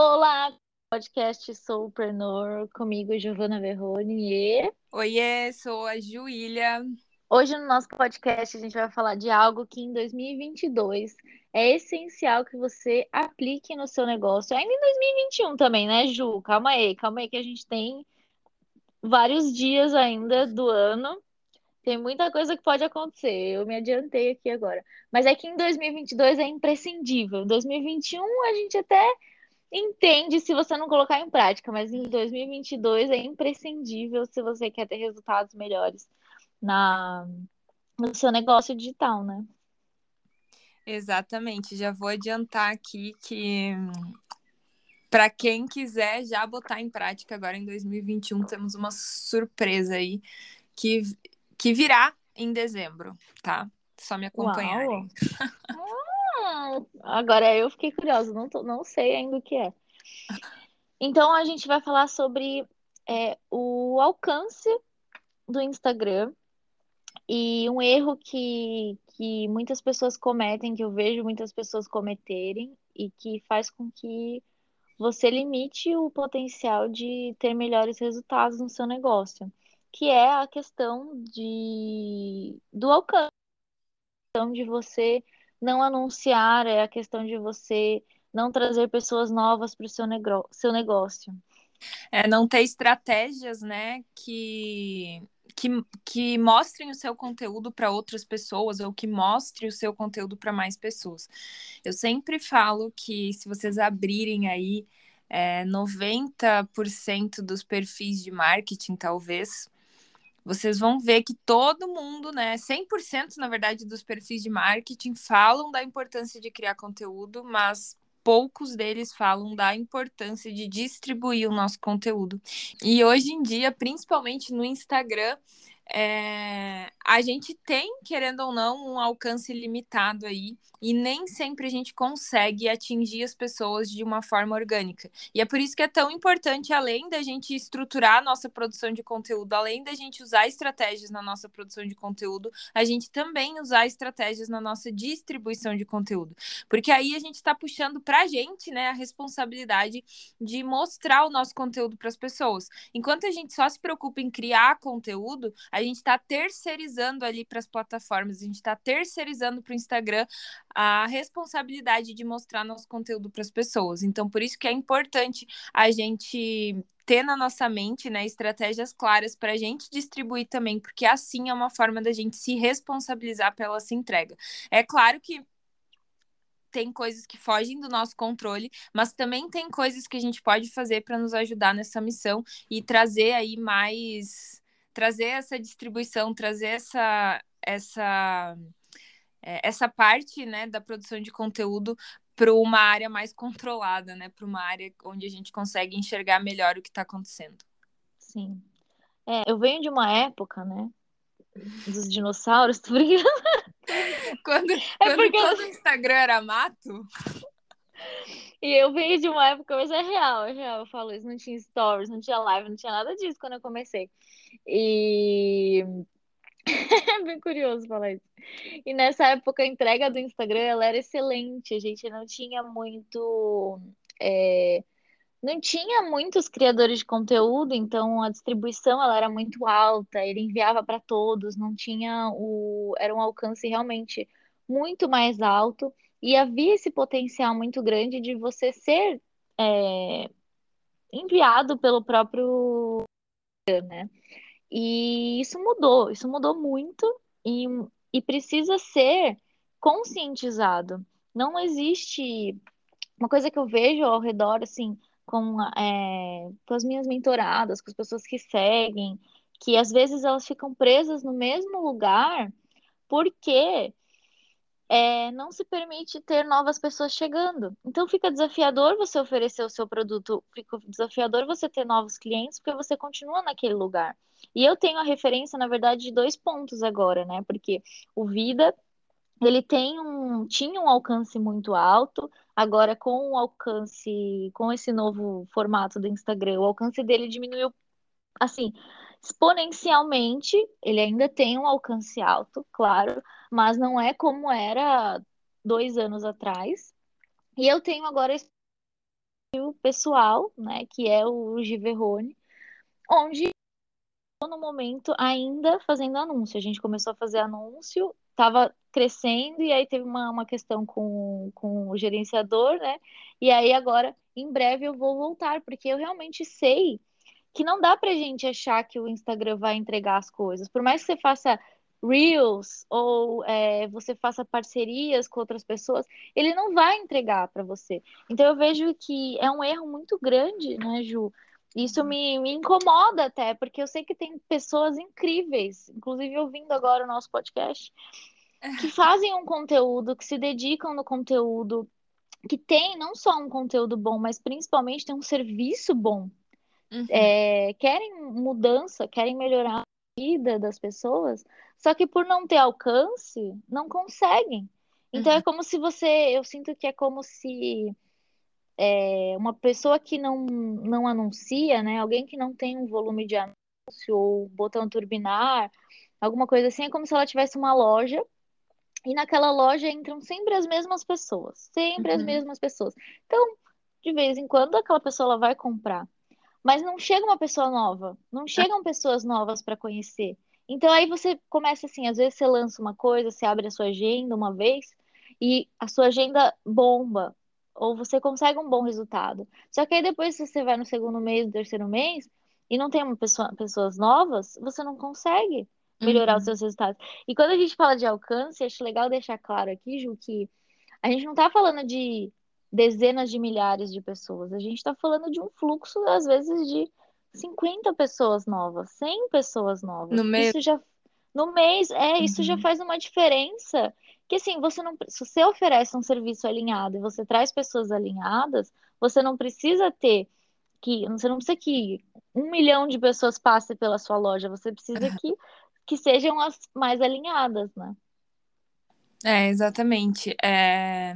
Olá, podcast Soulpreneur, comigo Giovana Verrone e Oiê, sou a Juília. hoje no nosso podcast a gente vai falar de algo que em 2022 é essencial que você aplique no seu negócio, ainda em 2021 também, né, Ju? Calma aí, calma aí que a gente tem vários dias ainda do ano. Tem muita coisa que pode acontecer. Eu me adiantei aqui agora. Mas é que em 2022 é imprescindível. Em 2021 a gente até entende se você não colocar em prática, mas em 2022 é imprescindível se você quer ter resultados melhores na no seu negócio digital, né? Exatamente, já vou adiantar aqui que para quem quiser já botar em prática agora em 2021, temos uma surpresa aí que, que virá em dezembro, tá? Só me acompanharem. Agora eu fiquei curiosa, não, tô- não sei ainda o que é. Então a gente vai falar sobre é, o alcance do Instagram e um erro que, que muitas pessoas cometem, que eu vejo muitas pessoas cometerem, e que faz com que você limite o potencial de ter melhores resultados no seu negócio, que é a questão de, do alcance, a questão de você não anunciar, é a questão de você não trazer pessoas novas para o seu, seu negócio. É não ter estratégias, né, que, que, que mostrem o seu conteúdo para outras pessoas ou que mostre o seu conteúdo para mais pessoas. Eu sempre falo que se vocês abrirem aí é, 90% dos perfis de marketing, talvez, vocês vão ver que todo mundo, né, 100% na verdade dos perfis de marketing falam da importância de criar conteúdo, mas poucos deles falam da importância de distribuir o nosso conteúdo. E hoje em dia, principalmente no Instagram, é, a gente tem, querendo ou não, um alcance limitado aí, e nem sempre a gente consegue atingir as pessoas de uma forma orgânica. E é por isso que é tão importante, além da gente estruturar a nossa produção de conteúdo, além da gente usar estratégias na nossa produção de conteúdo, a gente também usar estratégias na nossa distribuição de conteúdo. Porque aí a gente está puxando para a gente né, a responsabilidade de mostrar o nosso conteúdo para as pessoas. Enquanto a gente só se preocupa em criar conteúdo, a gente está terceirizando ali para as plataformas, a gente está terceirizando para o Instagram a responsabilidade de mostrar nosso conteúdo para as pessoas. Então, por isso que é importante a gente ter na nossa mente né, estratégias claras para a gente distribuir também, porque assim é uma forma da gente se responsabilizar pela essa entrega. É claro que tem coisas que fogem do nosso controle, mas também tem coisas que a gente pode fazer para nos ajudar nessa missão e trazer aí mais trazer essa distribuição, trazer essa essa essa parte, né, da produção de conteúdo para uma área mais controlada, né, para uma área onde a gente consegue enxergar melhor o que está acontecendo. Sim. É, eu venho de uma época, né, dos dinossauros, tô brincando. quando é quando porque... todo o Instagram era mato. E eu venho de uma época, mas é real, é real. Eu falo isso, não tinha stories, não tinha live, não tinha nada disso quando eu comecei. E é bem curioso falar isso. E nessa época a entrega do Instagram ela era excelente. A gente não tinha muito. É... Não tinha muitos criadores de conteúdo, então a distribuição ela era muito alta, ele enviava para todos, não tinha o. Era um alcance realmente muito mais alto, e havia esse potencial muito grande de você ser é... enviado pelo próprio. Né? E isso mudou, isso mudou muito e, e precisa ser conscientizado. Não existe uma coisa que eu vejo ao redor, assim, com, é, com as minhas mentoradas, com as pessoas que seguem, que às vezes elas ficam presas no mesmo lugar porque é, não se permite ter novas pessoas chegando. Então fica desafiador você oferecer o seu produto, fica desafiador você ter novos clientes, porque você continua naquele lugar. E eu tenho a referência, na verdade, de dois pontos agora, né? Porque o Vida ele tem um, tinha um alcance muito alto, agora com o alcance, com esse novo formato do Instagram, o alcance dele diminuiu assim, exponencialmente, ele ainda tem um alcance alto, claro, mas não é como era dois anos atrás. E eu tenho agora pessoal, né, que é o Giverrone, onde no momento ainda fazendo anúncio. A gente começou a fazer anúncio, estava crescendo, e aí teve uma, uma questão com, com o gerenciador, né? E aí agora, em breve, eu vou voltar, porque eu realmente sei que não dá pra gente achar que o Instagram vai entregar as coisas. Por mais que você faça Reels ou é, você faça parcerias com outras pessoas, ele não vai entregar para você. Então eu vejo que é um erro muito grande, né, Ju? Isso me, me incomoda até, porque eu sei que tem pessoas incríveis, inclusive ouvindo agora o nosso podcast, que fazem um conteúdo, que se dedicam no conteúdo, que tem não só um conteúdo bom, mas principalmente tem um serviço bom. Uhum. É, querem mudança, querem melhorar vida das pessoas, só que por não ter alcance, não conseguem. Então é uhum. é como se você, eu sinto que é como se é, uma pessoa que não, não anuncia, né? Alguém que não tem um volume de anúncio ou botão turbinar, alguma coisa assim, é como se ela tivesse uma loja e naquela loja entram sempre as mesmas pessoas, sempre uhum. as mesmas pessoas. Então, de vez em quando aquela pessoa ela vai comprar, mas não chega uma pessoa nova, não chegam pessoas novas para conhecer. Então aí você começa assim, às vezes você lança uma coisa, você abre a sua agenda uma vez e a sua agenda bomba, ou você consegue um bom resultado. Só que aí depois se você vai no segundo mês, no terceiro mês, e não tem uma pessoa, pessoas novas, você não consegue melhorar uhum. os seus resultados. E quando a gente fala de alcance, acho legal deixar claro aqui, Ju, que a gente não está falando de dezenas de milhares de pessoas, a gente está falando de um fluxo, às vezes, de 50 pessoas novas, 100 pessoas novas. No mês. Isso já, no mês, é, uhum. isso já uhum. faz uma diferença que assim, você não, se você oferece um serviço alinhado e você traz pessoas alinhadas, você não precisa ter que, você não precisa que um milhão de pessoas passem pela sua loja, você precisa que, que sejam as mais alinhadas, né? É, exatamente. É...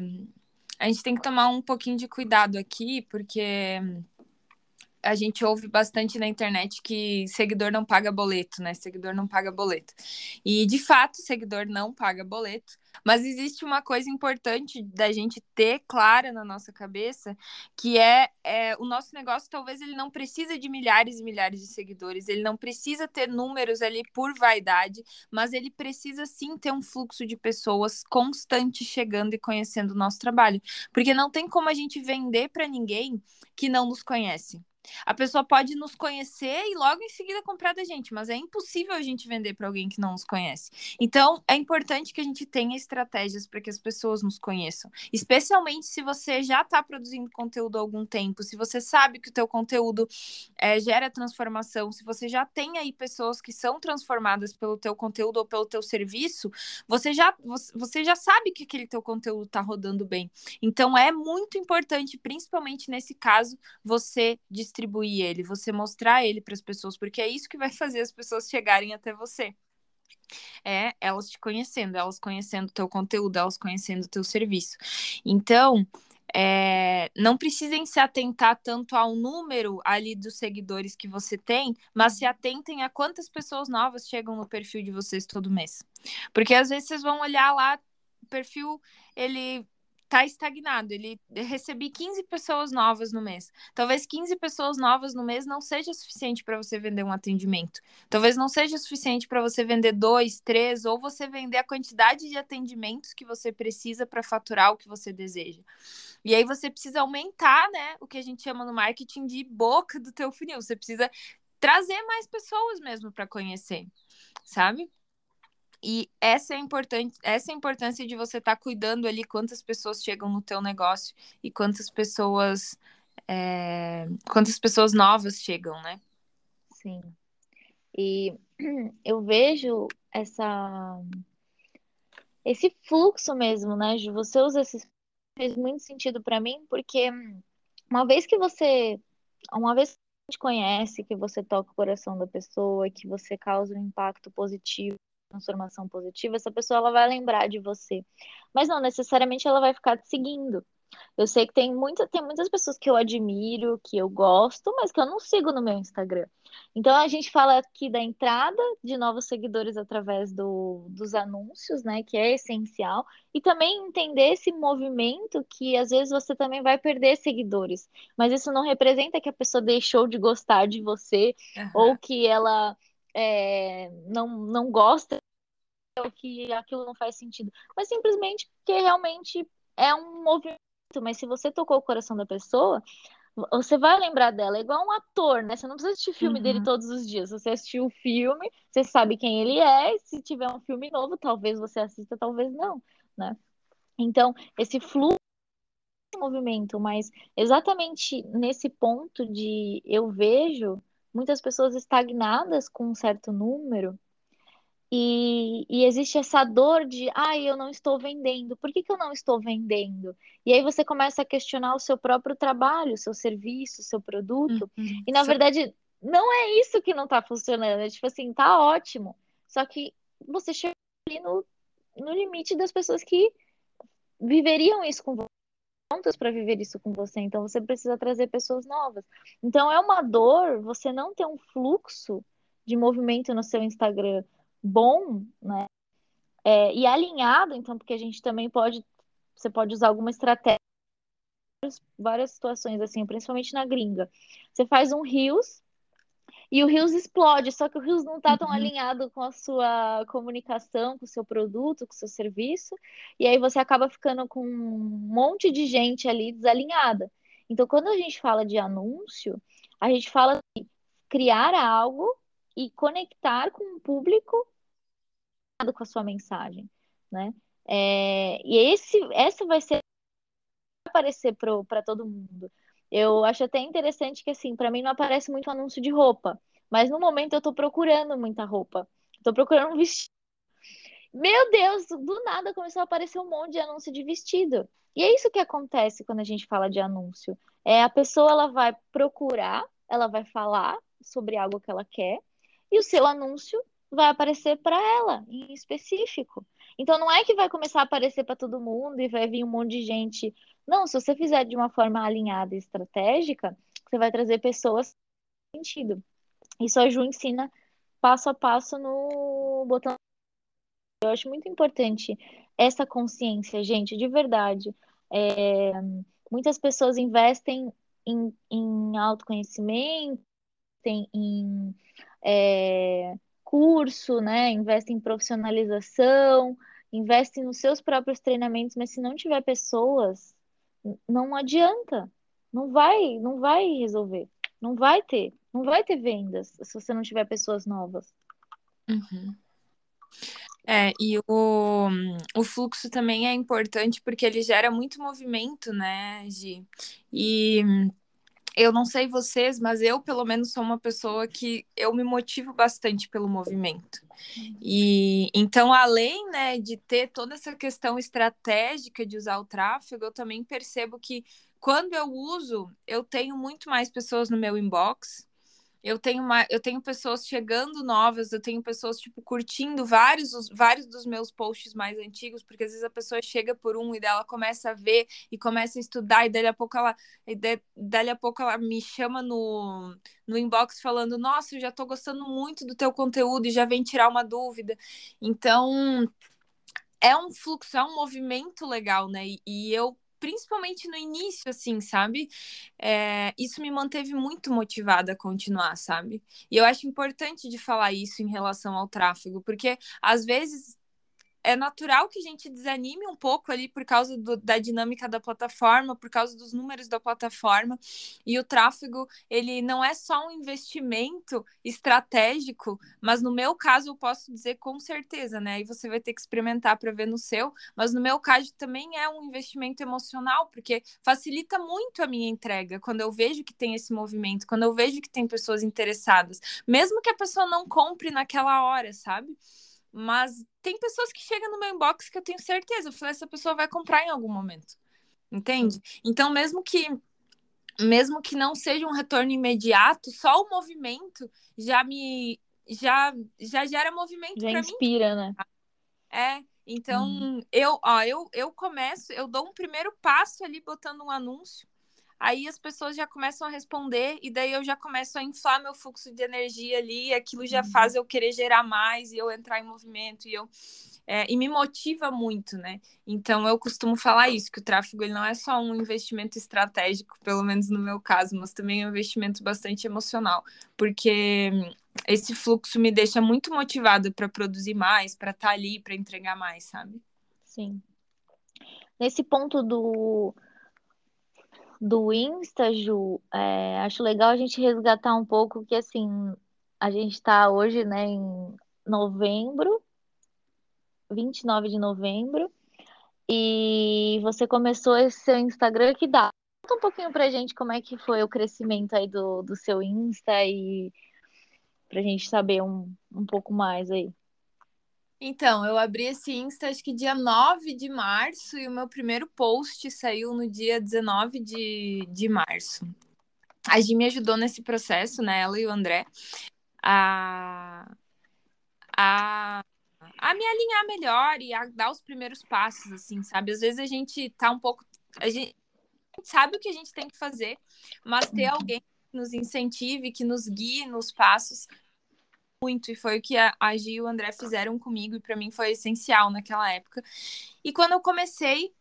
A gente tem que tomar um pouquinho de cuidado aqui, porque a gente ouve bastante na internet que seguidor não paga boleto, né? Seguidor não paga boleto. E de fato, seguidor não paga boleto. Mas existe uma coisa importante da gente ter clara na nossa cabeça, que é, é, o nosso negócio talvez ele não precisa de milhares e milhares de seguidores, ele não precisa ter números ali por vaidade, mas ele precisa sim ter um fluxo de pessoas constante chegando e conhecendo o nosso trabalho, porque não tem como a gente vender para ninguém que não nos conhece. A pessoa pode nos conhecer e logo em seguida comprar da gente, mas é impossível a gente vender para alguém que não nos conhece. Então, é importante que a gente tenha estratégias para que as pessoas nos conheçam, especialmente se você já está produzindo conteúdo há algum tempo, se você sabe que o teu conteúdo é, gera transformação, se você já tem aí pessoas que são transformadas pelo teu conteúdo ou pelo teu serviço, você já, você já sabe que aquele teu conteúdo está rodando bem. Então, é muito importante, principalmente nesse caso, você distribuir ele, você mostrar ele para as pessoas, porque é isso que vai fazer as pessoas chegarem até você. É elas te conhecendo, elas conhecendo o teu conteúdo, elas conhecendo o teu serviço. Então, é, não precisem se atentar tanto ao número ali dos seguidores que você tem, mas se atentem a quantas pessoas novas chegam no perfil de vocês todo mês. Porque às vezes vocês vão olhar lá, o perfil ele tá estagnado. Ele recebi 15 pessoas novas no mês. Talvez 15 pessoas novas no mês não seja suficiente para você vender um atendimento. Talvez não seja suficiente para você vender dois, três, ou você vender a quantidade de atendimentos que você precisa para faturar o que você deseja. E aí você precisa aumentar, né, o que a gente chama no marketing de boca do teu funil. Você precisa trazer mais pessoas mesmo para conhecer, sabe? E essa é, importante, essa é a importância de você estar tá cuidando ali quantas pessoas chegam no teu negócio e quantas pessoas é, quantas pessoas novas chegam, né? Sim. E eu vejo essa esse fluxo mesmo, né? De você usa esse fez muito sentido para mim, porque uma vez que você uma vez que a gente conhece, que você toca o coração da pessoa, que você causa um impacto positivo transformação positiva, essa pessoa ela vai lembrar de você. Mas não necessariamente ela vai ficar te seguindo. Eu sei que tem, muita, tem muitas pessoas que eu admiro, que eu gosto, mas que eu não sigo no meu Instagram. Então a gente fala aqui da entrada de novos seguidores através do, dos anúncios, né? Que é essencial. E também entender esse movimento que às vezes você também vai perder seguidores. Mas isso não representa que a pessoa deixou de gostar de você uhum. ou que ela é, não, não gosta ou que aquilo não faz sentido. Mas simplesmente porque realmente é um movimento mas se você tocou o coração da pessoa, você vai lembrar dela. É igual um ator, né? Você não precisa assistir filme uhum. dele todos os dias. Você assistiu o filme, você sabe quem ele é. se tiver um filme novo, talvez você assista, talvez não, né? Então, esse fluxo movimento, mas exatamente nesse ponto de eu vejo muitas pessoas estagnadas com um certo número e, e, existe essa dor de, ai, eu não estou vendendo, por que, que eu não estou vendendo? E aí você começa a questionar o seu próprio trabalho, o seu serviço, o seu produto. Uhum. E na verdade, não é isso que não está funcionando. É tipo assim, tá ótimo. Só que você chega ali no, no limite das pessoas que viveriam isso com você prontas para viver isso com você, então você precisa trazer pessoas novas. Então é uma dor você não ter um fluxo de movimento no seu Instagram, bom, né? É, e alinhado, então, porque a gente também pode, você pode usar alguma estratégia, várias situações assim, principalmente na gringa. Você faz um rios e o rios explode, só que o rios não está tão uhum. alinhado com a sua comunicação, com o seu produto, com o seu serviço, e aí você acaba ficando com um monte de gente ali desalinhada. Então, quando a gente fala de anúncio, a gente fala de criar algo e conectar com o público com a sua mensagem, né? É, e esse, essa vai ser aparecer para todo mundo. Eu acho até interessante que assim, para mim não aparece muito anúncio de roupa, mas no momento eu estou procurando muita roupa. Estou procurando um vestido. Meu Deus, do nada começou a aparecer um monte de anúncio de vestido. E é isso que acontece quando a gente fala de anúncio. É a pessoa ela vai procurar, ela vai falar sobre algo que ela quer, e o seu anúncio vai aparecer para ela, em específico. Então não é que vai começar a aparecer para todo mundo e vai vir um monte de gente. Não, se você fizer de uma forma alinhada e estratégica, você vai trazer pessoas sentido. Isso a Ju ensina passo a passo no botão. Eu acho muito importante essa consciência, gente, de verdade. É, muitas pessoas investem em, em autoconhecimento, em é, curso, né? Investe em profissionalização, investe nos seus próprios treinamentos, mas se não tiver pessoas, não adianta. Não vai, não vai resolver. Não vai ter. Não vai ter vendas se você não tiver pessoas novas. Uhum. É, e o, o fluxo também é importante porque ele gera muito movimento, né, Gi? E eu não sei vocês, mas eu, pelo menos, sou uma pessoa que eu me motivo bastante pelo movimento. E então, além né, de ter toda essa questão estratégica de usar o tráfego, eu também percebo que quando eu uso, eu tenho muito mais pessoas no meu inbox, eu tenho, uma, eu tenho pessoas chegando novas, eu tenho pessoas, tipo, curtindo vários, vários dos meus posts mais antigos, porque às vezes a pessoa chega por um e dela começa a ver e começa a estudar, e dali a pouco ela, e de, dali a pouco ela me chama no, no inbox falando, nossa, eu já tô gostando muito do teu conteúdo e já vem tirar uma dúvida. Então, é um fluxo, é um movimento legal, né? E, e eu principalmente no início, assim, sabe? É, isso me manteve muito motivada a continuar, sabe? E eu acho importante de falar isso em relação ao tráfego, porque às vezes é natural que a gente desanime um pouco ali por causa do, da dinâmica da plataforma, por causa dos números da plataforma. E o tráfego, ele não é só um investimento estratégico, mas no meu caso eu posso dizer com certeza, né? E você vai ter que experimentar para ver no seu, mas no meu caso também é um investimento emocional, porque facilita muito a minha entrega quando eu vejo que tem esse movimento, quando eu vejo que tem pessoas interessadas, mesmo que a pessoa não compre naquela hora, sabe? Mas tem pessoas que chegam no meu inbox que eu tenho certeza, eu falei, essa pessoa vai comprar em algum momento. Entende? Então, mesmo que mesmo que não seja um retorno imediato, só o movimento já me já já gera movimento já inspira, mim. né? É, Então, uhum. eu, ó, eu, eu começo, eu dou um primeiro passo ali botando um anúncio. Aí as pessoas já começam a responder, e daí eu já começo a inflar meu fluxo de energia ali, e aquilo já uhum. faz eu querer gerar mais e eu entrar em movimento e eu é, e me motiva muito, né? Então eu costumo falar isso, que o tráfego ele não é só um investimento estratégico, pelo menos no meu caso, mas também é um investimento bastante emocional, porque esse fluxo me deixa muito motivada para produzir mais, para estar tá ali, para entregar mais, sabe? Sim. Nesse ponto do do Insta, Ju, é, acho legal a gente resgatar um pouco que assim a gente está hoje, né, em novembro 29 de novembro. E você começou esse seu Instagram que dá. Conta um pouquinho pra gente como é que foi o crescimento aí do, do seu Insta e pra gente saber um, um pouco mais aí. Então, eu abri esse Insta acho que dia 9 de março e o meu primeiro post saiu no dia 19 de, de março. A Gi me ajudou nesse processo, né? Ela e o André, a, a a me alinhar melhor e a dar os primeiros passos, assim, sabe? Às vezes a gente tá um pouco. A gente sabe o que a gente tem que fazer, mas ter uhum. alguém que nos incentive, que nos guie nos passos, muito. E foi o que a, a Gi e o André fizeram comigo, e para mim foi essencial naquela época. E quando eu comecei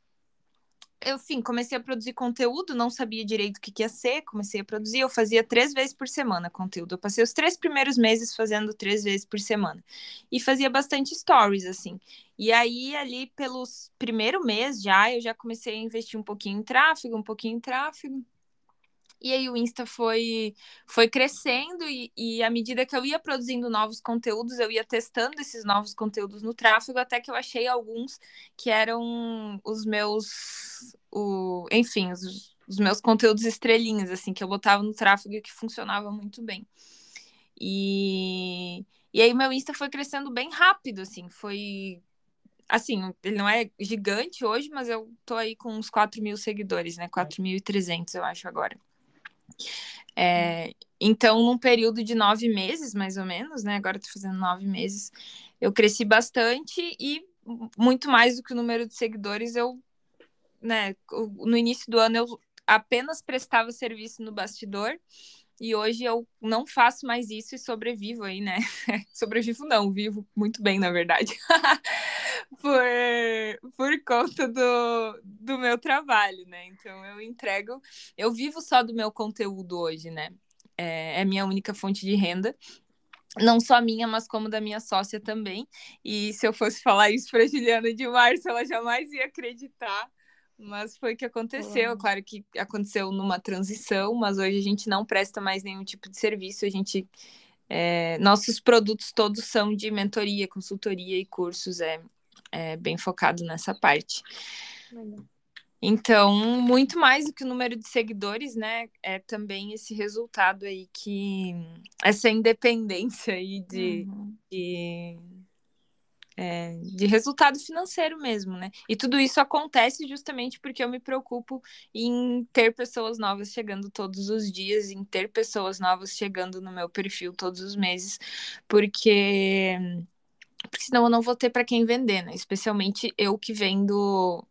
eu, enfim, comecei a produzir conteúdo, não sabia direito o que, que ia ser, comecei a produzir, eu fazia três vezes por semana conteúdo. Eu passei os três primeiros meses fazendo três vezes por semana. E fazia bastante stories, assim. E aí, ali, pelos primeiro mês já, eu já comecei a investir um pouquinho em tráfego, um pouquinho em tráfego. E aí o Insta foi, foi crescendo e, e à medida que eu ia produzindo novos conteúdos, eu ia testando esses novos conteúdos no tráfego, até que eu achei alguns que eram os meus, o, enfim, os, os meus conteúdos estrelinhas, assim, que eu botava no tráfego e que funcionava muito bem. E, e aí meu Insta foi crescendo bem rápido, assim, foi assim, ele não é gigante hoje, mas eu tô aí com uns 4 mil seguidores, né? 4.300, eu acho, agora. É, então, num período de nove meses, mais ou menos, né? Agora estou fazendo nove meses, eu cresci bastante e muito mais do que o número de seguidores, eu, né? No início do ano eu apenas prestava serviço no bastidor e hoje eu não faço mais isso e sobrevivo aí, né? sobrevivo não, vivo muito bem, na verdade. por, por conta do, do meu trabalho, né? Então eu entrego, eu vivo só do meu conteúdo hoje, né? É, é minha única fonte de renda não só minha, mas como da minha sócia também. E se eu fosse falar isso para Juliana de Março, ela jamais ia acreditar. Mas foi o que aconteceu. Claro que aconteceu numa transição, mas hoje a gente não presta mais nenhum tipo de serviço. A gente. É, nossos produtos todos são de mentoria, consultoria e cursos. É, é bem focado nessa parte. Então, muito mais do que o número de seguidores, né? É também esse resultado aí que. Essa independência aí de, uhum. de é, de resultado financeiro mesmo, né? E tudo isso acontece justamente porque eu me preocupo em ter pessoas novas chegando todos os dias, em ter pessoas novas chegando no meu perfil todos os meses, porque, porque senão eu não vou ter para quem vender, né? Especialmente eu que vendo.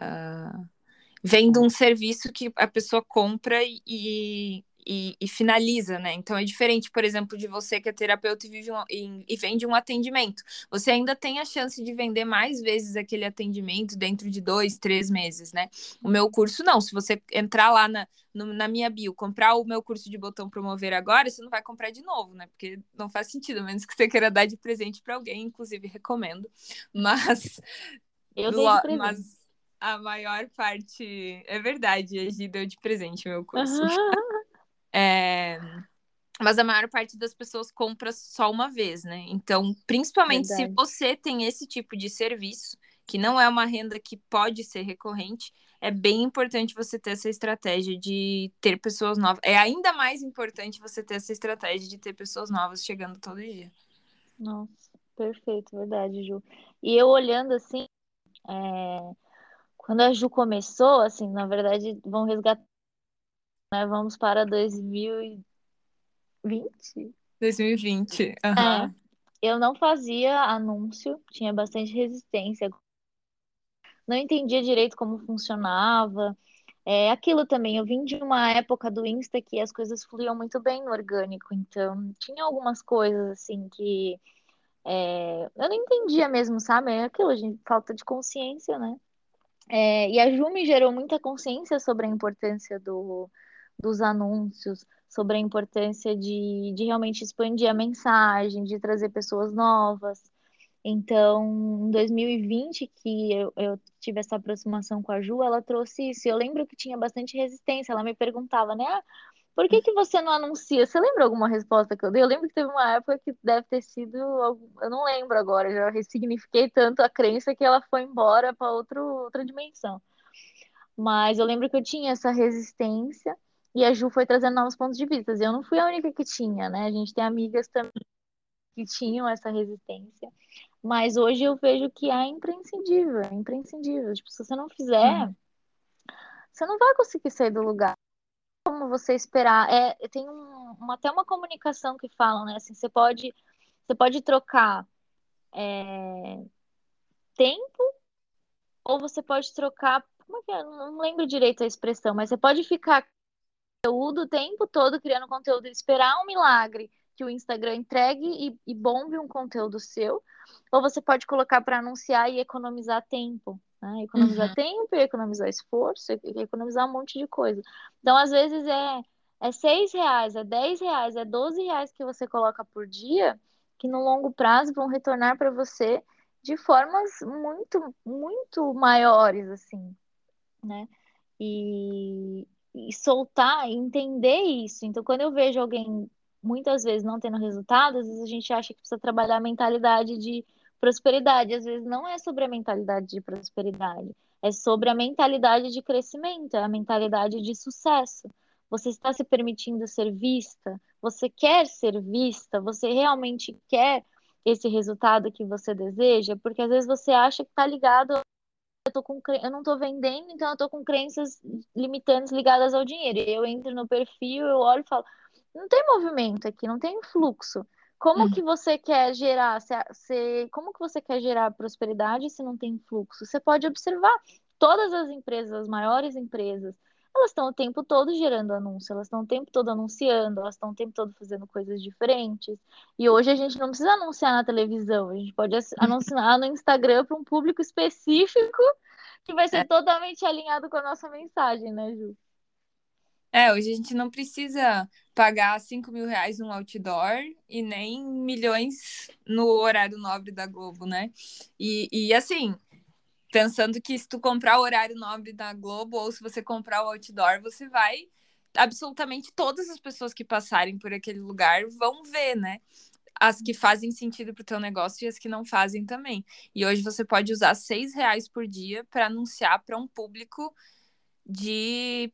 Uh, vendo um serviço que a pessoa compra e, e, e, finaliza, né? Então é diferente, por exemplo, de você que é terapeuta e, vive um, e, e, vende um atendimento. Você ainda tem a chance de vender mais vezes aquele atendimento dentro de dois, três meses, né? O meu curso não. Se você entrar lá na, no, na minha bio, comprar o meu curso de botão promover agora, você não vai comprar de novo, né? Porque não faz sentido, a menos que você queira dar de presente para alguém, inclusive recomendo. Mas. Eu dei de presente. Mas a maior parte. É verdade, a Gi deu de presente meu curso. Uhum. É... Mas a maior parte das pessoas compra só uma vez, né? Então, principalmente Verdade. se você tem esse tipo de serviço, que não é uma renda que pode ser recorrente, é bem importante você ter essa estratégia de ter pessoas novas. É ainda mais importante você ter essa estratégia de ter pessoas novas chegando todo dia. Nossa, perfeito, verdade, Ju. E eu olhando assim, é... quando a Ju começou, assim, na verdade, vão resgatar né? Vamos para 2020. 2020. Uhum. É. eu não fazia anúncio, tinha bastante resistência. Não entendia direito como funcionava. É aquilo também, eu vim de uma época do Insta que as coisas fluíam muito bem no orgânico, então tinha algumas coisas assim que é, eu não entendia mesmo, sabe? É aquilo, gente, falta de consciência, né? É, e a Ju me gerou muita consciência sobre a importância do, dos anúncios, sobre a importância de, de realmente expandir a mensagem, de trazer pessoas novas. Então, em 2020, que eu, eu, tive essa aproximação com a Ju, ela trouxe isso. Eu lembro que tinha bastante resistência. Ela me perguntava, né? Ah, por que, que você não anuncia? Você lembra alguma resposta que eu dei? Eu lembro que teve uma época que deve ter sido. Eu não lembro agora, já ressignifiquei tanto a crença que ela foi embora para outra dimensão. Mas eu lembro que eu tinha essa resistência e a Ju foi trazendo novos pontos de vista. Eu não fui a única que tinha, né? A gente tem amigas também que tinham essa resistência. Mas hoje eu vejo que é imprescindível, é imprescindível. Tipo, se você não fizer, uhum. você não vai conseguir sair do lugar. Como você esperar? É, tem um, uma, até uma comunicação que falam, né? Assim, você pode, você pode trocar é, tempo ou você pode trocar. Como é que é? Não lembro direito a expressão, mas você pode ficar conteúdo o tempo todo criando conteúdo e esperar um milagre que o Instagram entregue e, e bombe um conteúdo seu, ou você pode colocar para anunciar e economizar tempo. Né? Economizar uhum. tempo, economizar esforço, economizar um monte de coisa. Então, às vezes, é, é seis reais, é dez reais, é doze reais que você coloca por dia, que no longo prazo vão retornar para você de formas muito, muito maiores, assim, né? E, e soltar, entender isso. Então, quando eu vejo alguém muitas vezes não tendo resultado, às vezes a gente acha que precisa trabalhar a mentalidade de prosperidade. Às vezes não é sobre a mentalidade de prosperidade, é sobre a mentalidade de crescimento, é a mentalidade de sucesso. Você está se permitindo ser vista, você quer ser vista, você realmente quer esse resultado que você deseja, porque às vezes você acha que está ligado eu, tô com, eu não estou vendendo, então eu estou com crenças limitantes ligadas ao dinheiro. Eu entro no perfil, eu olho e falo, não tem movimento aqui, não tem fluxo. Como hum. que você quer gerar, se, se, como que você quer gerar prosperidade se não tem fluxo? Você pode observar todas as empresas, as maiores empresas, elas estão o tempo todo gerando anúncio, elas estão o tempo todo anunciando, elas estão o tempo todo fazendo coisas diferentes. E hoje a gente não precisa anunciar na televisão, a gente pode anunciar no Instagram para um público específico que vai ser é. totalmente alinhado com a nossa mensagem, né, Ju? É, hoje a gente não precisa pagar 5 mil reais num outdoor e nem milhões no horário nobre da Globo, né? E, e assim, pensando que se tu comprar o horário nobre da Globo ou se você comprar o outdoor, você vai. Absolutamente todas as pessoas que passarem por aquele lugar vão ver, né? As que fazem sentido para o teu negócio e as que não fazem também. E hoje você pode usar seis reais por dia para anunciar para um público de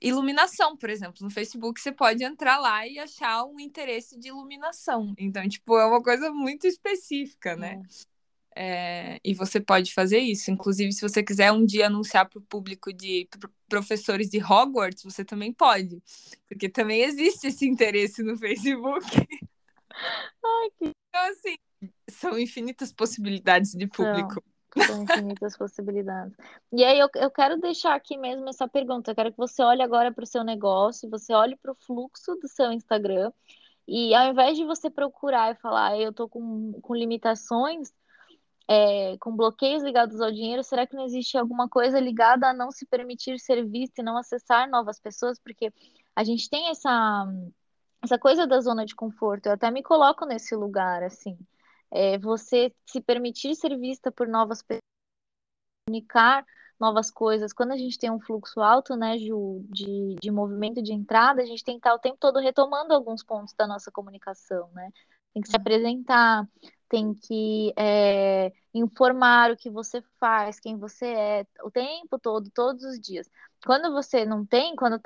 iluminação, por exemplo, no Facebook você pode entrar lá e achar um interesse de iluminação. Então, tipo, é uma coisa muito específica, né? É. É, e você pode fazer isso. Inclusive, se você quiser um dia anunciar para o público de professores de Hogwarts, você também pode. Porque também existe esse interesse no Facebook. Ai, que... Então, assim, são infinitas possibilidades de público. São infinitas possibilidades. E aí eu, eu quero deixar aqui mesmo essa pergunta. Eu quero que você olhe agora para o seu negócio, você olhe para o fluxo do seu Instagram. E ao invés de você procurar e falar, eu estou com, com limitações, é, com bloqueios ligados ao dinheiro, será que não existe alguma coisa ligada a não se permitir ser visto e não acessar novas pessoas? Porque a gente tem essa, essa coisa da zona de conforto. Eu até me coloco nesse lugar, assim é, você se permitir ser vista por novas pessoas, comunicar novas coisas. Quando a gente tem um fluxo alto, né, Ju, de, de movimento de entrada, a gente tem que estar o tempo todo retomando alguns pontos da nossa comunicação, né? Tem que se apresentar, tem que é, informar o que você faz, quem você é, o tempo todo, todos os dias. Quando você não tem, quando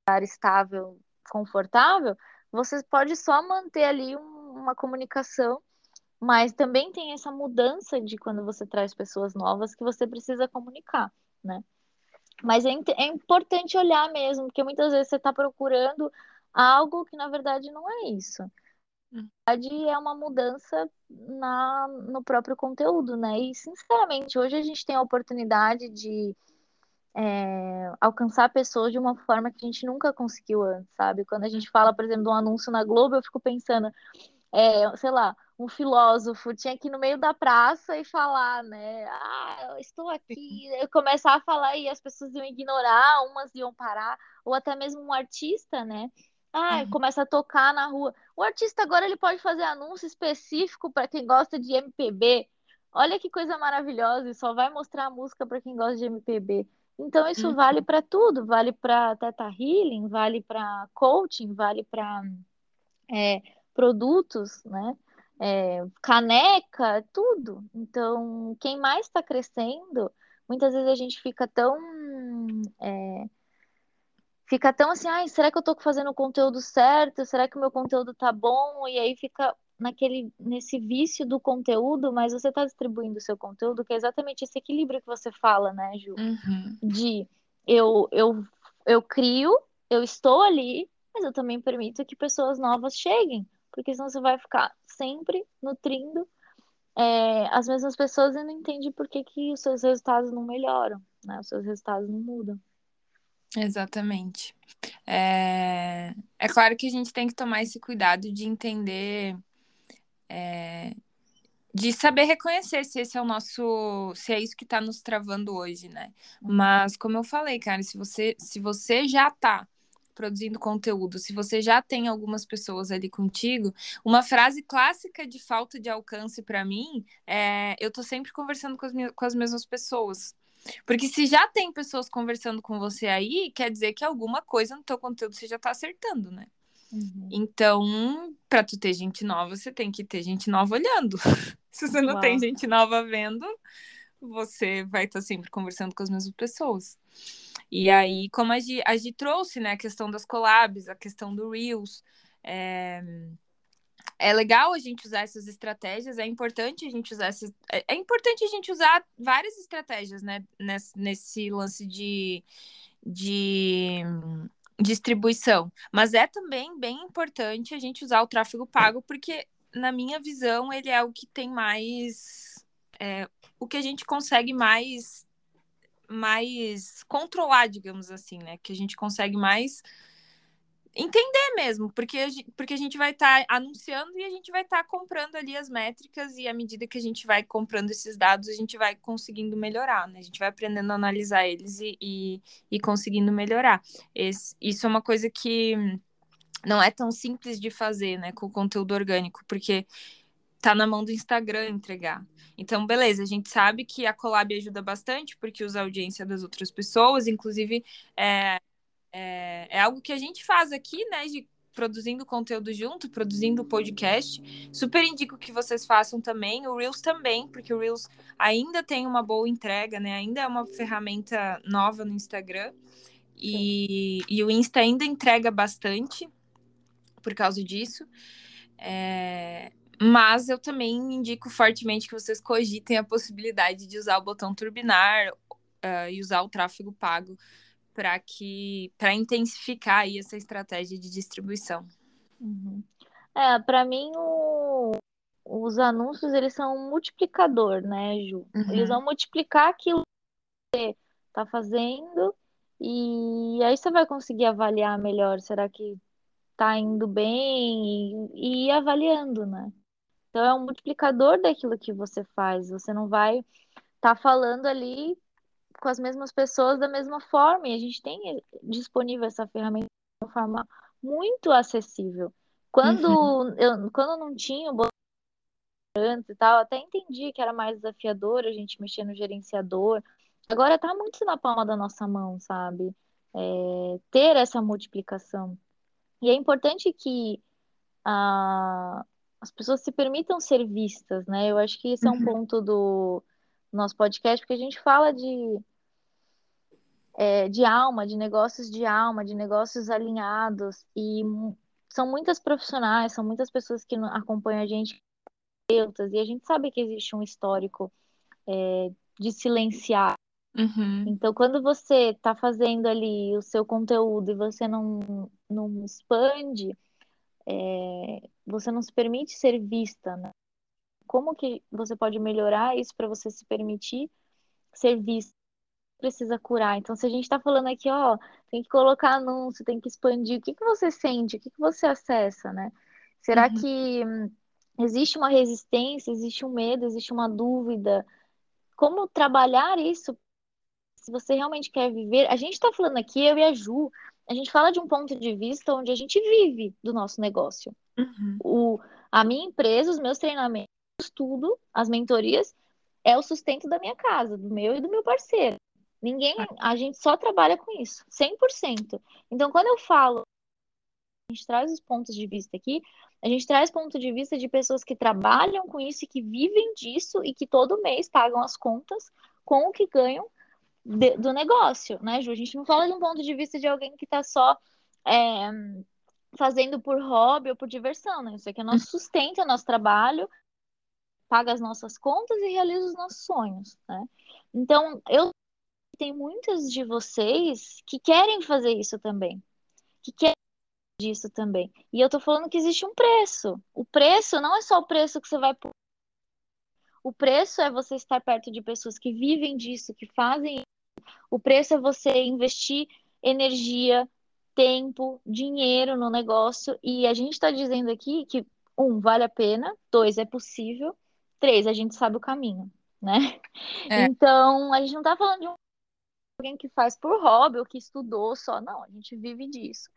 estar estável, confortável, você pode só manter ali um, uma comunicação mas também tem essa mudança de quando você traz pessoas novas que você precisa comunicar, né? Mas é, é importante olhar mesmo, porque muitas vezes você está procurando algo que na verdade não é isso. É uma mudança na, no próprio conteúdo, né? E, sinceramente, hoje a gente tem a oportunidade de é, alcançar pessoas de uma forma que a gente nunca conseguiu antes, sabe? Quando a gente fala, por exemplo, de um anúncio na Globo, eu fico pensando, é, sei lá, um filósofo tinha que ir no meio da praça e falar, né? Ah, eu estou aqui. Eu começar a falar e as pessoas iam ignorar, umas iam parar, ou até mesmo um artista, né? Ah, uhum. começa a tocar na rua. O artista agora ele pode fazer anúncio específico para quem gosta de MPB. Olha que coisa maravilhosa, e só vai mostrar a música para quem gosta de MPB. Então isso uhum. vale para tudo, vale para Teta Healing, vale para coaching, vale para é, produtos, né? É, caneca, tudo. Então, quem mais está crescendo, muitas vezes a gente fica tão é, fica tão assim, ai, será que eu tô fazendo o conteúdo certo? Será que o meu conteúdo tá bom? E aí fica naquele nesse vício do conteúdo, mas você tá distribuindo o seu conteúdo, que é exatamente esse equilíbrio que você fala, né, Ju? Uhum. De eu, eu, eu crio, eu estou ali, mas eu também permito que pessoas novas cheguem, porque senão você vai ficar sempre nutrindo é, as mesmas pessoas e não entende por que, que os seus resultados não melhoram, né? Os seus resultados não mudam. Exatamente. É, é claro que a gente tem que tomar esse cuidado de entender, é... de saber reconhecer se esse é o nosso, se é isso que está nos travando hoje, né? Uhum. Mas como eu falei, cara, se você, se você já está produzindo conteúdo, se você já tem algumas pessoas ali contigo, uma frase clássica de falta de alcance para mim é: eu tô sempre conversando com as, minhas, com as mesmas pessoas. Porque se já tem pessoas conversando com você aí, quer dizer que alguma coisa no teu conteúdo você já tá acertando, né? Uhum. Então, para tu ter gente nova, você tem que ter gente nova olhando. se você não Uau. tem gente nova vendo, você vai estar tá sempre conversando com as mesmas pessoas. E aí, como a Gi, a Gi trouxe, né, a questão das collabs, a questão do Reels, é, é legal a gente usar essas estratégias, é importante a gente usar essas, é, é importante a gente usar várias estratégias, né, nesse, nesse lance de, de distribuição. Mas é também bem importante a gente usar o tráfego pago, porque, na minha visão, ele é o que tem mais. É, o que a gente consegue mais mais controlar, digamos assim, né? Que a gente consegue mais entender mesmo, porque a gente, porque a gente vai estar tá anunciando e a gente vai estar tá comprando ali as métricas e à medida que a gente vai comprando esses dados, a gente vai conseguindo melhorar, né? A gente vai aprendendo a analisar eles e, e, e conseguindo melhorar. Esse, isso é uma coisa que não é tão simples de fazer, né, com o conteúdo orgânico, porque tá na mão do Instagram entregar. Então, beleza, a gente sabe que a collab ajuda bastante, porque usa a audiência das outras pessoas, inclusive é, é, é algo que a gente faz aqui, né, de produzindo conteúdo junto, produzindo podcast. Super indico que vocês façam também, o Reels também, porque o Reels ainda tem uma boa entrega, né? Ainda é uma ferramenta nova no Instagram. E, e o Insta ainda entrega bastante por causa disso. É, mas eu também indico fortemente que vocês cogitem a possibilidade de usar o botão turbinar uh, e usar o tráfego pago para que para intensificar aí essa estratégia de distribuição. Uhum. É, para mim o, os anúncios eles são um multiplicador, né, Ju? Uhum. Eles vão multiplicar aquilo que você está fazendo e aí você vai conseguir avaliar melhor, será que está indo bem e, e ir avaliando, né? Então é um multiplicador daquilo que você faz. Você não vai estar tá falando ali com as mesmas pessoas da mesma forma. E a gente tem disponível essa ferramenta de uma forma muito acessível. Quando uhum. eu quando não tinha o antes e tal, até entendi que era mais desafiador a gente mexer no gerenciador. Agora tá muito na palma da nossa mão, sabe? É, ter essa multiplicação. E é importante que a, as pessoas se permitam ser vistas, né? Eu acho que esse é um uhum. ponto do nosso podcast, porque a gente fala de, é, de alma, de negócios de alma, de negócios alinhados, e são muitas profissionais, são muitas pessoas que acompanham a gente, e a gente sabe que existe um histórico é, de silenciar. Uhum. Então, quando você está fazendo ali o seu conteúdo e você não, não expande, é, você não se permite ser vista, né? Como que você pode melhorar isso para você se permitir ser vista? Precisa curar. Então, se a gente está falando aqui, ó, tem que colocar anúncio, tem que expandir, o que que você sente? O que que você acessa, né? Será uhum. que existe uma resistência, existe um medo, existe uma dúvida? Como trabalhar isso? Se você realmente quer viver, a gente está falando aqui, eu e a Ju, a gente fala de um ponto de vista onde a gente vive do nosso negócio. Uhum. O, a minha empresa, os meus treinamentos, tudo, as mentorias, é o sustento da minha casa, do meu e do meu parceiro. Ninguém, a gente só trabalha com isso, 100%. Então, quando eu falo, a gente traz os pontos de vista aqui, a gente traz ponto de vista de pessoas que trabalham com isso e que vivem disso e que todo mês pagam as contas com o que ganham de, do negócio, né, Ju? A gente não fala de um ponto de vista de alguém que está só é, fazendo por hobby ou por diversão, né? Isso aqui é nosso sustento, é nosso trabalho, paga as nossas contas e realiza os nossos sonhos, né? Então, eu tenho muitas de vocês que querem fazer isso também, que querem disso também. E eu tô falando que existe um preço. O preço não é só o preço que você vai o preço é você estar perto de pessoas que vivem disso, que fazem. O preço é você investir energia, tempo, dinheiro no negócio. E a gente está dizendo aqui que, um, vale a pena, dois, é possível, três, a gente sabe o caminho, né? É. Então, a gente não está falando de um alguém que faz por hobby ou que estudou só, não, a gente vive disso.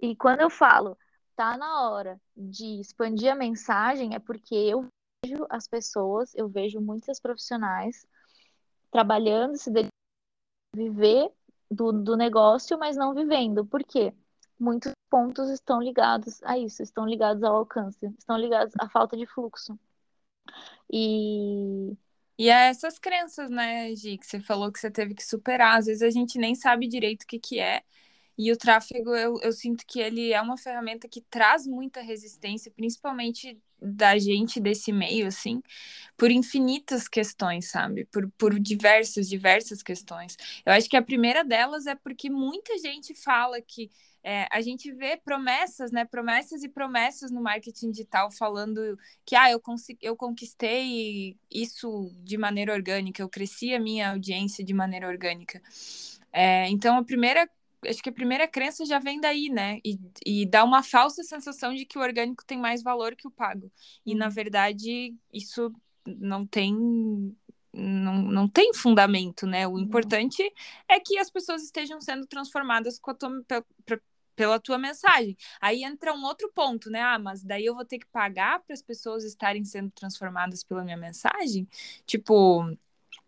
E quando eu falo, tá na hora de expandir a mensagem, é porque eu vejo as pessoas, eu vejo muitas profissionais trabalhando, se dedicando a viver do, do negócio, mas não vivendo. Por quê? Muitos pontos estão ligados a isso, estão ligados ao alcance, estão ligados à falta de fluxo. E e é essas crenças, né, Gi, que você falou que você teve que superar. Às vezes a gente nem sabe direito o que, que é. E o tráfego, eu, eu sinto que ele é uma ferramenta que traz muita resistência, principalmente da gente desse meio, assim, por infinitas questões, sabe? Por, por diversas, diversas questões. Eu acho que a primeira delas é porque muita gente fala que é, a gente vê promessas, né? Promessas e promessas no marketing digital falando que ah, eu, eu conquistei isso de maneira orgânica, eu cresci a minha audiência de maneira orgânica. É, então, a primeira acho que a primeira crença já vem daí, né? E, e dá uma falsa sensação de que o orgânico tem mais valor que o pago. E, na uhum. verdade, isso não tem não, não tem fundamento, né? O importante é que as pessoas estejam sendo transformadas com a tua, pela tua mensagem. Aí entra um outro ponto, né? Ah, mas daí eu vou ter que pagar para as pessoas estarem sendo transformadas pela minha mensagem? Tipo,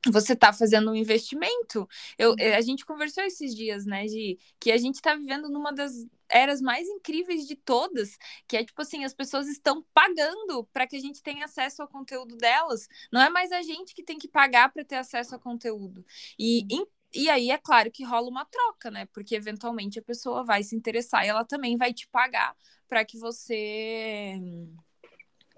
você está fazendo um investimento. Eu, uhum. a gente conversou esses dias, né, de que a gente está vivendo numa das eras mais incríveis de todas, que é tipo assim, as pessoas estão pagando para que a gente tenha acesso ao conteúdo delas. Não é mais a gente que tem que pagar para ter acesso ao conteúdo. E uhum. E aí é claro que rola uma troca, né? Porque eventualmente a pessoa vai se interessar e ela também vai te pagar para que você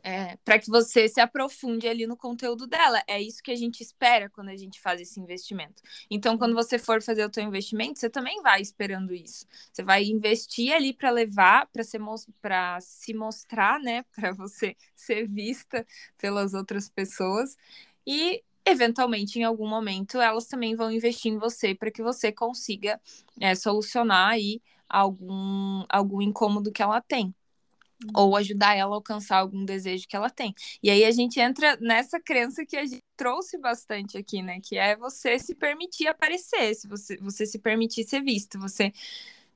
é, para que você se aprofunde ali no conteúdo dela. É isso que a gente espera quando a gente faz esse investimento. Então, quando você for fazer o seu investimento, você também vai esperando isso. Você vai investir ali para levar, para se, se mostrar, né? Para você ser vista pelas outras pessoas. E eventualmente, em algum momento, elas também vão investir em você para que você consiga é, solucionar aí algum, algum incômodo que ela tem. Ou ajudar ela a alcançar algum desejo que ela tem. E aí a gente entra nessa crença que a gente trouxe bastante aqui, né? Que é você se permitir aparecer, se você, você se permitir ser visto, você,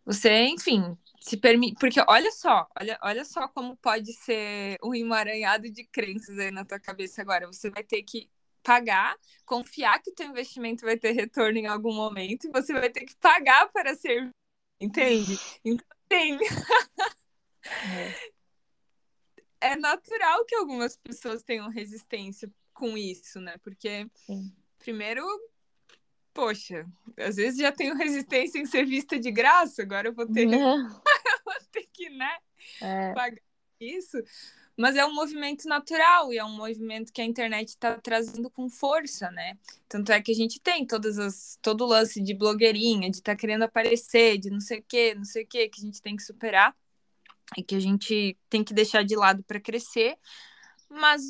você, enfim, se permite. Porque olha só, olha, olha só como pode ser um emaranhado de crenças aí na tua cabeça agora. Você vai ter que pagar, confiar que o teu investimento vai ter retorno em algum momento e você vai ter que pagar para ser, entende? Então tem. É. é natural que algumas pessoas tenham resistência com isso, né? Porque Sim. primeiro, poxa, às vezes já tenho resistência em ser vista de graça, agora eu vou ter, é. vou ter que, né, é. pagar isso. Mas é um movimento natural e é um movimento que a internet está trazendo com força, né? Tanto é que a gente tem todas as, todo o lance de blogueirinha, de estar tá querendo aparecer, de não sei o quê, não sei o quê, que a gente tem que superar. e que a gente tem que deixar de lado para crescer, mas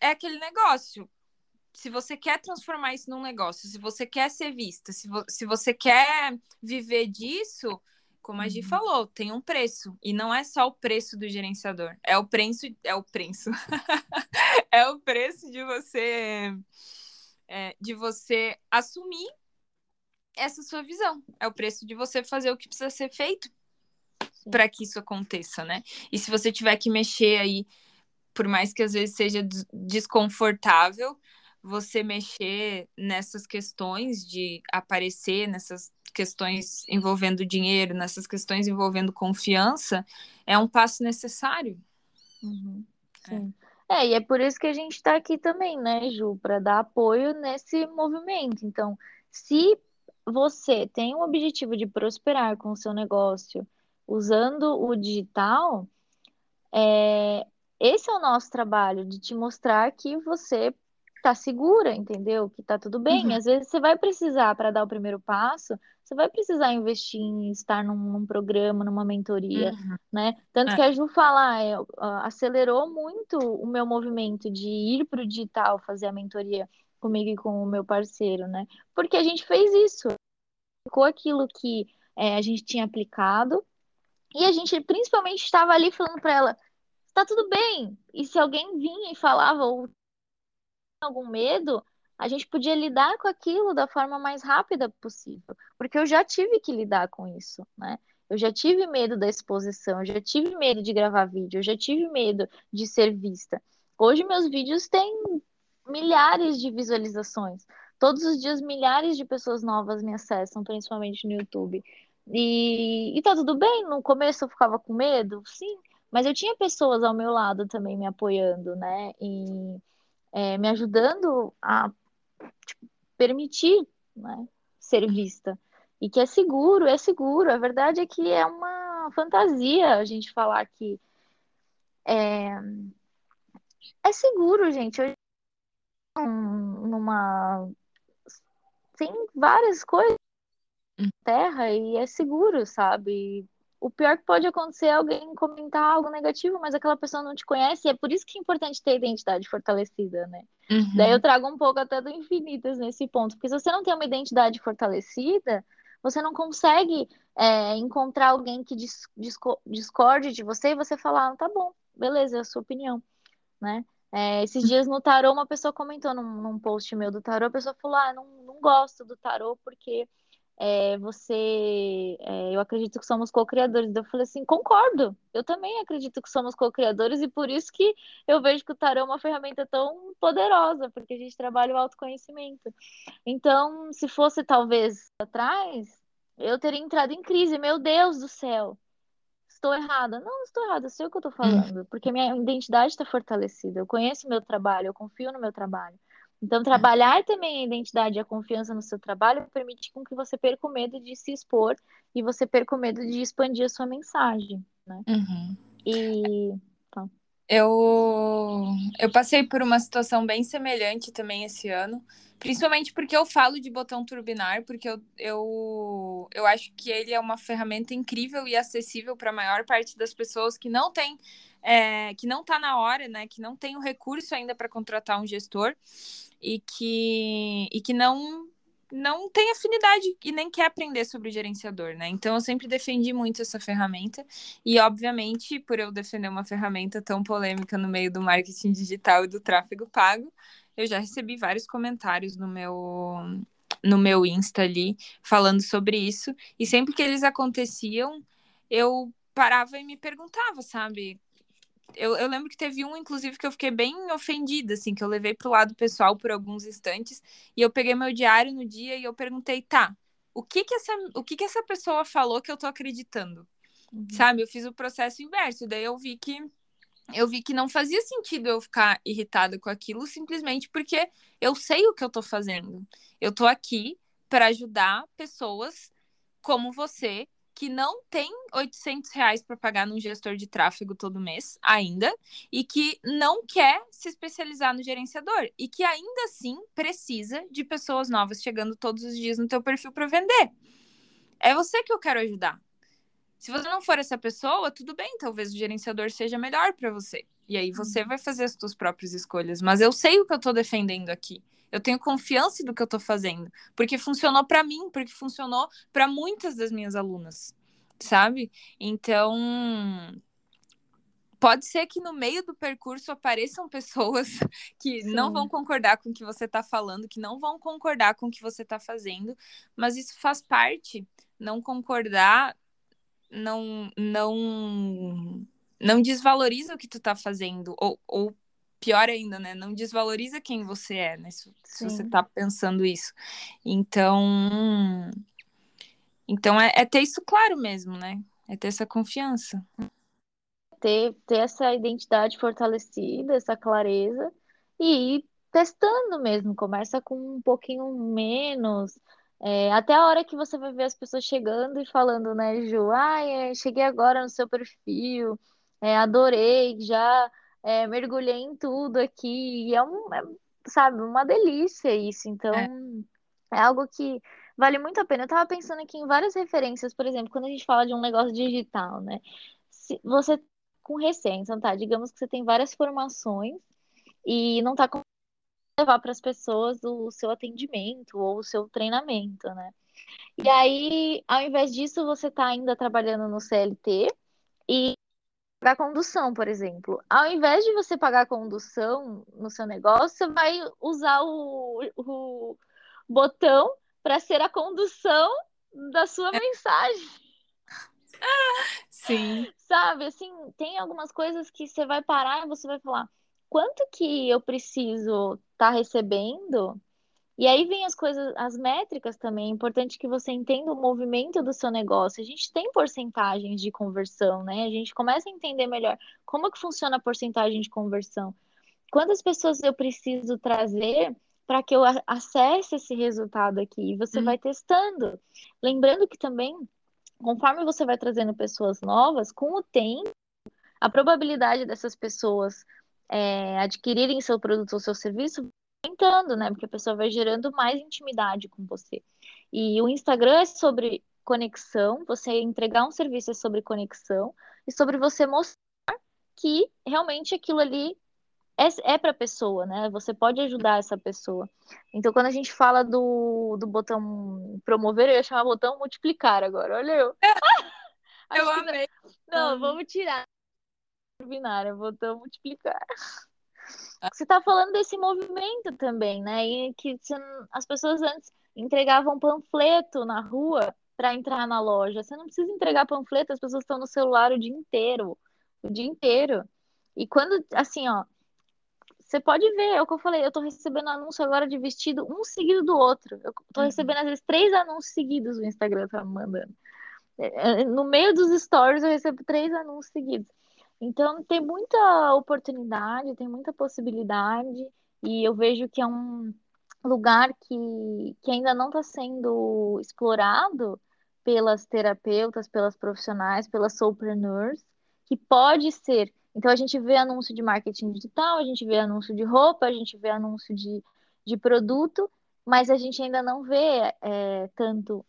é aquele negócio. Se você quer transformar isso num negócio, se você quer ser vista, se, vo se você quer viver disso, como a Gi uhum. falou, tem um preço. E não é só o preço do gerenciador. É o preço. É o preço. é o preço de você. É, de você assumir essa sua visão. É o preço de você fazer o que precisa ser feito para que isso aconteça, né? E se você tiver que mexer aí, por mais que às vezes seja desconfortável, você mexer nessas questões de aparecer, nessas questões envolvendo dinheiro, nessas questões envolvendo confiança, é um passo necessário. Uhum. Sim. É. é, e é por isso que a gente está aqui também, né, Ju, para dar apoio nesse movimento. Então, se você tem o objetivo de prosperar com o seu negócio usando o digital, é, esse é o nosso trabalho, de te mostrar que você tá segura, entendeu? Que tá tudo bem. Uhum. Às vezes você vai precisar, para dar o primeiro passo, você vai precisar investir em estar num, num programa, numa mentoria, uhum. né? Tanto é. que a Ju fala, é, acelerou muito o meu movimento de ir para o digital, fazer a mentoria comigo e com o meu parceiro, né? Porque a gente fez isso, ficou aquilo que é, a gente tinha aplicado e a gente principalmente estava ali falando para ela, tá tudo bem. E se alguém vinha e falava ou algum medo, a gente podia lidar com aquilo da forma mais rápida possível, porque eu já tive que lidar com isso, né? Eu já tive medo da exposição, eu já tive medo de gravar vídeo, eu já tive medo de ser vista. Hoje meus vídeos têm milhares de visualizações. Todos os dias milhares de pessoas novas me acessam, principalmente no YouTube. E, e tá tudo bem, no começo eu ficava com medo, sim, mas eu tinha pessoas ao meu lado também me apoiando, né? E é, me ajudando a tipo, permitir né, ser vista. E que é seguro, é seguro. A verdade é que é uma fantasia a gente falar que é, é seguro, gente. Numa tem várias coisas na Terra e é seguro, sabe? O pior que pode acontecer é alguém comentar algo negativo, mas aquela pessoa não te conhece, e é por isso que é importante ter a identidade fortalecida, né? Uhum. Daí eu trago um pouco até do Infinitas nesse ponto, porque se você não tem uma identidade fortalecida, você não consegue é, encontrar alguém que dis discorde de você e você falar, ah, tá bom, beleza, é a sua opinião, né? É, esses dias no tarô, uma pessoa comentou num, num, post meu do tarô, a pessoa falou, ah, não, não gosto do tarô porque é, você, é, eu acredito que somos co-criadores. Eu falei assim, concordo, eu também acredito que somos co-criadores e por isso que eu vejo que o tarô é uma ferramenta tão poderosa, porque a gente trabalha o autoconhecimento. Então, se fosse talvez atrás, eu teria entrado em crise, meu Deus do céu, estou errada. Não, não estou errada, sei o que eu estou falando, porque minha identidade está fortalecida, eu conheço meu trabalho, eu confio no meu trabalho. Então, trabalhar também a identidade e a confiança no seu trabalho permite com que você perca o medo de se expor e você perca o medo de expandir a sua mensagem, né? Uhum. E... Tá. Eu, eu passei por uma situação bem semelhante também esse ano, principalmente porque eu falo de botão turbinar, porque eu, eu, eu acho que ele é uma ferramenta incrível e acessível para a maior parte das pessoas que não tem, é, que não está na hora, né, que não tem o recurso ainda para contratar um gestor e que, e que não não tem afinidade e nem quer aprender sobre o gerenciador, né? Então eu sempre defendi muito essa ferramenta e obviamente por eu defender uma ferramenta tão polêmica no meio do marketing digital e do tráfego pago, eu já recebi vários comentários no meu no meu Insta ali falando sobre isso e sempre que eles aconteciam, eu parava e me perguntava, sabe? Eu, eu lembro que teve um, inclusive, que eu fiquei bem ofendida, assim, que eu levei pro lado pessoal por alguns instantes, e eu peguei meu diário no dia e eu perguntei, tá, o que que essa, o que que essa pessoa falou que eu tô acreditando? Uhum. Sabe? Eu fiz o processo inverso, daí eu vi que eu vi que não fazia sentido eu ficar irritada com aquilo simplesmente porque eu sei o que eu tô fazendo. Eu tô aqui para ajudar pessoas como você que não tem 800 reais para pagar num gestor de tráfego todo mês ainda e que não quer se especializar no gerenciador e que ainda assim precisa de pessoas novas chegando todos os dias no teu perfil para vender. É você que eu quero ajudar. Se você não for essa pessoa, tudo bem, talvez o gerenciador seja melhor para você. E aí você uhum. vai fazer as suas próprias escolhas. Mas eu sei o que eu estou defendendo aqui. Eu tenho confiança do que eu estou fazendo, porque funcionou para mim, porque funcionou para muitas das minhas alunas, sabe? Então, pode ser que no meio do percurso apareçam pessoas que Sim. não vão concordar com o que você está falando, que não vão concordar com o que você está fazendo, mas isso faz parte. Não concordar não não não desvaloriza o que tu está fazendo ou, ou pior ainda, né? Não desvaloriza quem você é, né? Se, se você tá pensando isso. Então. Então é, é, ter isso claro mesmo, né? É ter essa confiança. Ter, ter essa identidade fortalecida, essa clareza, e ir testando mesmo. Começa com um pouquinho menos. É, até a hora que você vai ver as pessoas chegando e falando, né, Ju? Ah, é, cheguei agora no seu perfil, é, adorei, já é, mergulhei em tudo aqui, e é, um, é, sabe, uma delícia isso. Então, é. é algo que vale muito a pena. Eu tava pensando aqui em várias referências, por exemplo, quando a gente fala de um negócio digital, né? Se você com recém, então tá, digamos que você tem várias formações e não tá conseguindo levar para as pessoas o seu atendimento ou o seu treinamento, né? E aí, ao invés disso, você tá ainda trabalhando no CLT e pagar condução, por exemplo. Ao invés de você pagar condução no seu negócio, você vai usar o, o botão para ser a condução da sua é. mensagem. Sim. Sabe, assim, tem algumas coisas que você vai parar e você vai falar: quanto que eu preciso estar tá recebendo e aí vem as coisas, as métricas também. É importante que você entenda o movimento do seu negócio. A gente tem porcentagens de conversão, né? A gente começa a entender melhor como que funciona a porcentagem de conversão. Quantas pessoas eu preciso trazer para que eu acesse esse resultado aqui? E você hum. vai testando. Lembrando que também, conforme você vai trazendo pessoas novas, com o tempo, a probabilidade dessas pessoas é, adquirirem seu produto ou seu serviço aumentando, né? Porque a pessoa vai gerando mais intimidade com você. E o Instagram é sobre conexão, você entregar um serviço é sobre conexão e sobre você mostrar que realmente aquilo ali é, é para a pessoa, né? Você pode ajudar essa pessoa. Então, quando a gente fala do, do botão promover, eu ia chamar botão multiplicar agora. Olha eu. eu amei. Não, não, vamos tirar. Binária, botão multiplicar. Você está falando desse movimento também, né? E que as pessoas antes entregavam panfleto na rua para entrar na loja. Você não precisa entregar panfleto, as pessoas estão no celular o dia inteiro, o dia inteiro. E quando, assim, ó, você pode ver, é o que eu falei, eu estou recebendo anúncio agora de vestido um seguido do outro. Eu estou uhum. recebendo, às vezes, três anúncios seguidos o Instagram tá me mandando. É, é, no meio dos stories, eu recebo três anúncios seguidos. Então, tem muita oportunidade, tem muita possibilidade, e eu vejo que é um lugar que, que ainda não está sendo explorado pelas terapeutas, pelas profissionais, pelas soulpreneurs, que pode ser. Então, a gente vê anúncio de marketing digital, a gente vê anúncio de roupa, a gente vê anúncio de, de produto, mas a gente ainda não vê é, tanto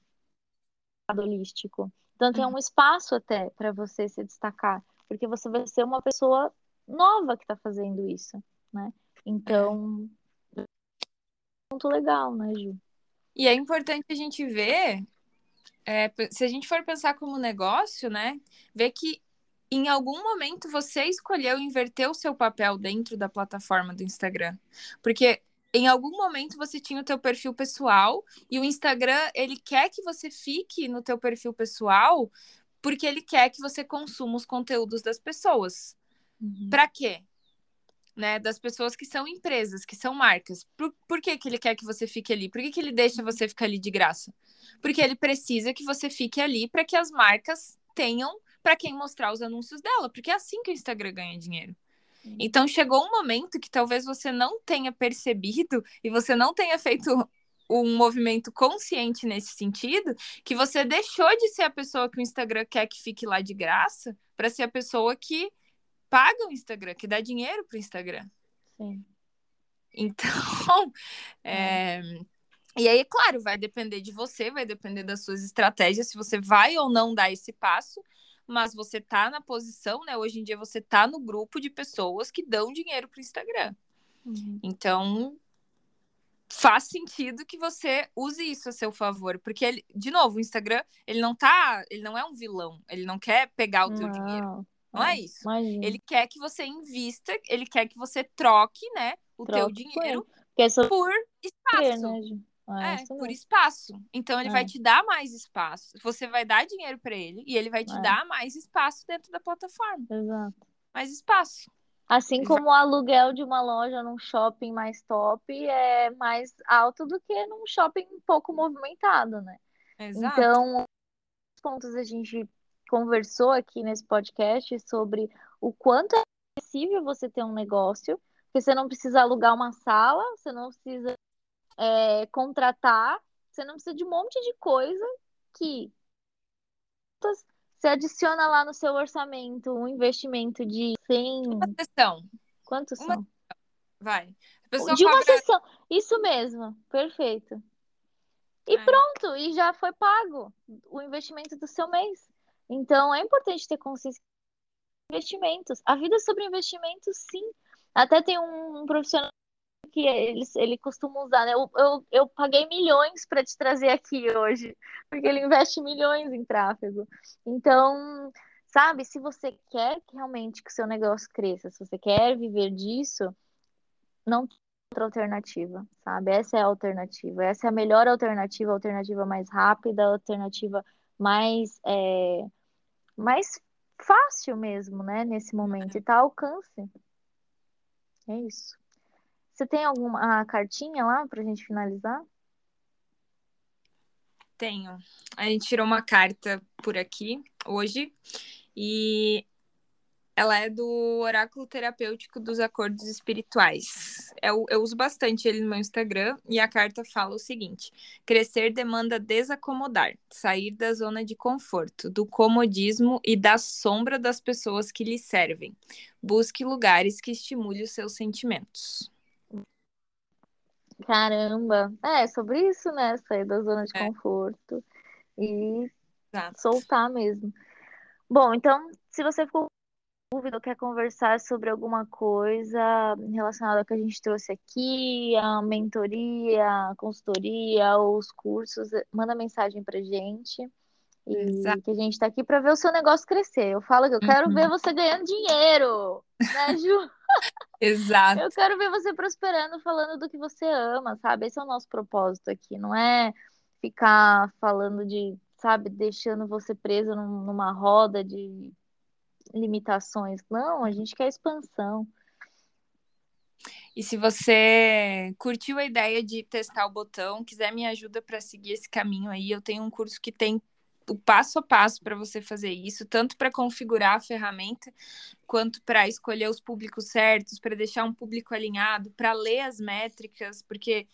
holístico. Então, tem um espaço até para você se destacar porque você vai ser uma pessoa nova que está fazendo isso, né? Então, é muito legal, né, Ju? E é importante a gente ver, é, se a gente for pensar como negócio, né, ver que em algum momento você escolheu inverter o seu papel dentro da plataforma do Instagram. Porque em algum momento você tinha o teu perfil pessoal e o Instagram, ele quer que você fique no teu perfil pessoal porque ele quer que você consuma os conteúdos das pessoas. Uhum. Para quê? Né, das pessoas que são empresas, que são marcas. Por, por que, que ele quer que você fique ali? Por que, que ele deixa você ficar ali de graça? Porque ele precisa que você fique ali para que as marcas tenham para quem mostrar os anúncios dela, porque é assim que o Instagram ganha dinheiro. Uhum. Então chegou um momento que talvez você não tenha percebido e você não tenha feito um movimento consciente nesse sentido, que você deixou de ser a pessoa que o Instagram quer que fique lá de graça para ser a pessoa que paga o Instagram, que dá dinheiro para o Instagram. Sim. Então, é, E aí, claro, vai depender de você, vai depender das suas estratégias, se você vai ou não dar esse passo, mas você tá na posição, né? Hoje em dia você tá no grupo de pessoas que dão dinheiro pro Instagram. Uhum. Então, faz sentido que você use isso a seu favor, porque ele, de novo, o Instagram, ele não tá, ele não é um vilão, ele não quer pegar o não, teu dinheiro. Não é, é isso. Imagina. Ele quer que você invista, ele quer que você troque, né, o troque teu dinheiro por espaço. Né, é, é por espaço. Então ele é. vai te dar mais espaço. Você vai dar dinheiro para ele e ele vai te é. dar mais espaço dentro da plataforma. Exato. Mais espaço. Assim como o aluguel de uma loja num shopping mais top é mais alto do que num shopping pouco movimentado, né? Exato. Então, pontos a gente conversou aqui nesse podcast sobre o quanto é possível você ter um negócio, porque você não precisa alugar uma sala, você não precisa é, contratar, você não precisa de um monte de coisa que você adiciona lá no seu orçamento um investimento de 100... Uma sessão. Quantos uma... são? Vai. de cobra... uma sessão. Isso mesmo. Perfeito. E é. pronto, e já foi pago o investimento do seu mês. Então é importante ter consciência investimentos. A vida é sobre investimentos, sim. Até tem um profissional que ele, ele costuma usar, né? Eu, eu, eu paguei milhões para te trazer aqui hoje, porque ele investe milhões em tráfego. Então, sabe, se você quer realmente que o seu negócio cresça, se você quer viver disso, não tem outra alternativa, sabe? Essa é a alternativa. Essa é a melhor alternativa, a alternativa mais rápida, a alternativa mais, é, mais fácil mesmo, né? Nesse momento. E tá alcance. É isso. Você tem alguma cartinha lá para a gente finalizar? Tenho. A gente tirou uma carta por aqui hoje e ela é do Oráculo Terapêutico dos Acordos Espirituais. Eu, eu, uso bastante ele no meu Instagram e a carta fala o seguinte: crescer demanda desacomodar, sair da zona de conforto, do comodismo e da sombra das pessoas que lhe servem. Busque lugares que estimulem os seus sentimentos. Caramba, é sobre isso, né? Sair da zona de é. conforto e Exato. soltar mesmo. Bom, então, se você ficou com dúvida ou quer conversar sobre alguma coisa relacionada ao que a gente trouxe aqui, a mentoria, a consultoria, os cursos, manda mensagem pra gente. E Exato. que a gente tá aqui para ver o seu negócio crescer. Eu falo que eu quero uhum. ver você ganhando dinheiro, né, Ju? Exato. Eu quero ver você prosperando, falando do que você ama, sabe? Esse é o nosso propósito aqui. Não é ficar falando de, sabe, deixando você preso numa roda de limitações. Não, a gente quer expansão. E se você curtiu a ideia de testar o botão, quiser me ajuda para seguir esse caminho aí, eu tenho um curso que tem o passo a passo para você fazer isso, tanto para configurar a ferramenta, quanto para escolher os públicos certos, para deixar um público alinhado, para ler as métricas, porque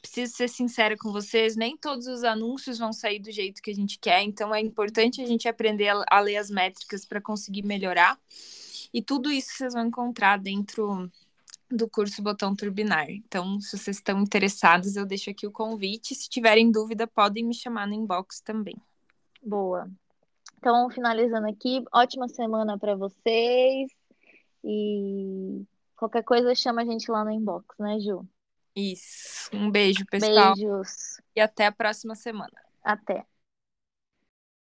preciso ser sincera com vocês, nem todos os anúncios vão sair do jeito que a gente quer, então é importante a gente aprender a, ler as métricas para conseguir melhorar. E tudo isso vocês vão encontrar dentro do curso Botão Turbinar. Então, se vocês estão interessados, eu deixo aqui o convite. Se tiverem dúvida, podem me chamar no inbox também. Boa. Então, finalizando aqui, ótima semana para vocês. E qualquer coisa chama a gente lá no inbox, né, Ju? Isso. Um beijo, pessoal. Beijos. E até a próxima semana. Até.